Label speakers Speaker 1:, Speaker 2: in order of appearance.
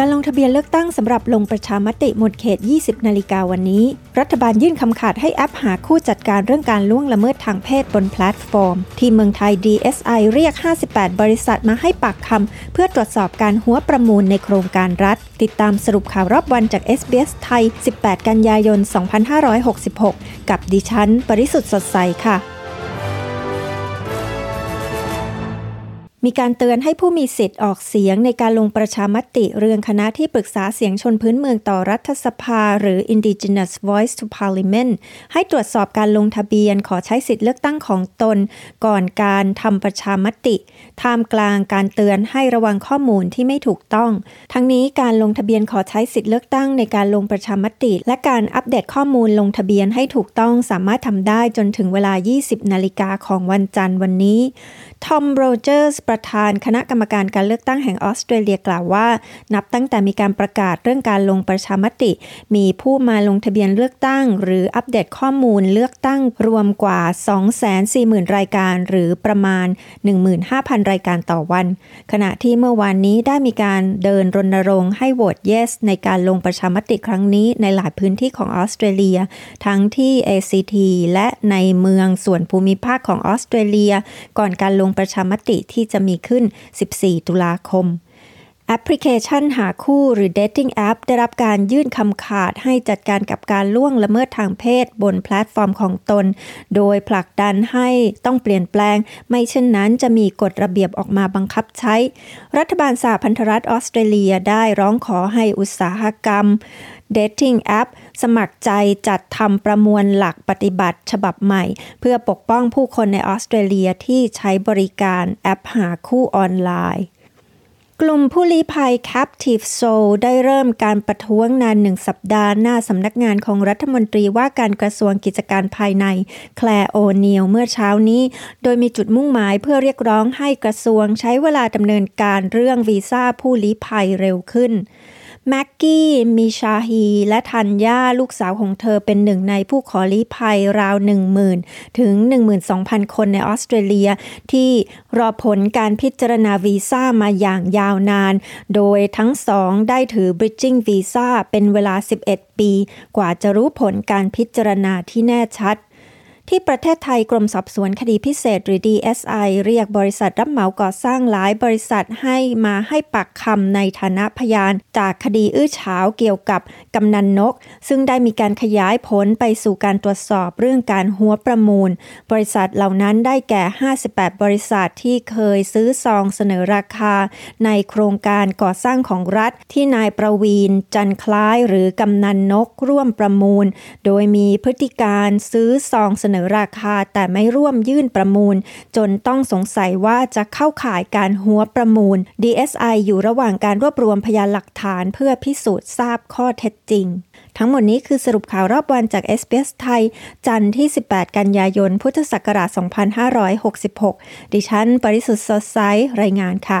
Speaker 1: การลงทะเบียนเลือกตั้งสำหรับลงประชามติหมดเขต 20 นาฬิกาวันนี้ รัฐบาลยื่นคำขาดให้แอปหาคู่จัดการเรื่องการล่วงละเมิดทางเพศบนแพลตฟอร์ม ที่เมืองไทย DSI เรียก 58 บริษัทมาให้ปากคำเพื่อตรวจสอบการหัวประมูลในโครงการรัฐ ติดตามสรุปข่าวรอบวันจาก SBS ไทย 18 กันยายน 2566 กับดิฉัน ปริสุทธ์สดใสค่ะ มีการเตือนให้ผู้มีสิทธิ์ออกเสียงในการลงประชามติเรื่องคณะที่ปรึกษาเสียงชนพื้นเมืองต่อรัฐสภา หรือ Indigenous Voice to Parliament ให้ตรวจสอบการลงทะเบียนขอใช้สิทธิ์เลือกตั้งของตน ก่อนการทำประชามติท่ามกลางการเตือนให้ระวังข้อมูลที่ไม่ถูกต้อง ทั้งนี้การลงทะเบียนขอใช้สิทธิ์เลือกตั้งในการลงประชามติ และการอัปเดตข้อมูลลงทะเบียนให้ถูกต้องสามารถทำได้จนถึงเวลา 20 นาฬิกาของวันจันทร์วันนี้ทอมโรเจอร์สประธานคณะกรรมการการเลือกตั้งแห่งออสเตรเลียกล่าวว่า นับตั้งแต่มีการประกาศเรื่องการลงประชามติ มีผู้มาลงทะเบียนเลือกตั้ง หรืออัปเดตข้อมูลเลือกตั้งรวมกว่า 240,000 รายการ หรือประมาณ 15,000 รายการต่อวัน ขณะที่เมื่อวานนี้ได้มีการเดินรณรงค์ให้โหวต yes ในการลงประชามติครั้งนี้ในหลายพื้นที่ของออสเตรเลีย ทั้งที่ ACT และในเมืองส่วนภูมิภาคของออสเตรเลีย ก่อนการลงประชามติที่จะมีขึ้น 14 ตุลาคม แอปพลิเคชันหาคู่หรือ Dating App ได้รับการยื่นคำขาดให้จัดการกับการล่วงละเมิดทางเพศบนแพลตฟอร์มของตน โดยผลักดันให้ต้องเปลี่ยนแปลง ไม่เช่นนั้นจะมีกฎระเบียบออกมาบังคับใช้ รัฐบาลสหพันธรัฐออสเตรเลียได้ร้องขอให้อุตสาหกรรม Dating App สมัครใจจัดทำประมวลหลักปฏิบัติฉบับใหม่ เพื่อปกป้องผู้คนในออสเตรเลียที่ใช้บริการแอปหาคู่ออนไลน์ กลุ่มผู้ลี้ภัย Captive Soul ได้เริ่มการประท้วงนานหนึ่งสัปดาห์หน้าสำนักงานของรัฐมนตรีว่าการกระทรวงกิจการภายใน แคลโอเนียลเมื่อเช้านี้ โดยมีจุดมุ่งหมายเพื่อเรียกร้องให้กระทรวงใช้เวลาดำเนินการเรื่องวีซ่าผู้ลี้ภัยเร็วขึ้น แม็กกี้ มีชาฮี และทันย่าลูกสาวของเธอเป็นหนึ่งในผู้ขอลี้ภัยราว 10,000 ถึง 12,000 คนในออสเตรเลีย ที่รอผลการพิจารณาวีซ่ามาอย่างยาวนาน โดยทั้งสองได้ถือ bridging visa เป็นเวลา 11 ปี กว่าจะรู้ผลการพิจารณาที่แน่ชัด ที่ประเทศไทยกรมสอบสวนคดีพิเศษหรือ DSI เรียกบริษัทรับเหมาก่อสร้างหลายบริษัทให้มาให้ปากคำในฐานะพยาน จากคดีอื้อฉาวเกี่ยวกับกำนันนก ซึ่งได้มีการขยายผลไปสู่การตรวจสอบเรื่องการหัวประมูล บริษัทเหล่านั้นได้แก่ 58 บริษัทที่เคยซื้อซองเสนอราคา ในโครงการก่อสร้างของรัฐ ที่นายประวีนจันคล้ายหรือกำนันนกร่วมประมูล โดยมีพฤติการซื้อซองเสนอนอราคาแต่ไม่ร่วมยื่นประมูล จนต้องสงสัยว่าจะเข้าข่ายการหัวประมูล DSI อยู่ระหว่างการรวบรวมพยานหลักฐานเพื่อพิสูจน์ทราบข้อเท็จจริง ทั้งหมดนี้คือสรุปข่าวรอบวันจาก SBS ไทย จันทร์ที่ 18 กันยายน พุทธศักราช 2566 ดิฉัน ปริสุทธ์สดใสรายงานค่ะ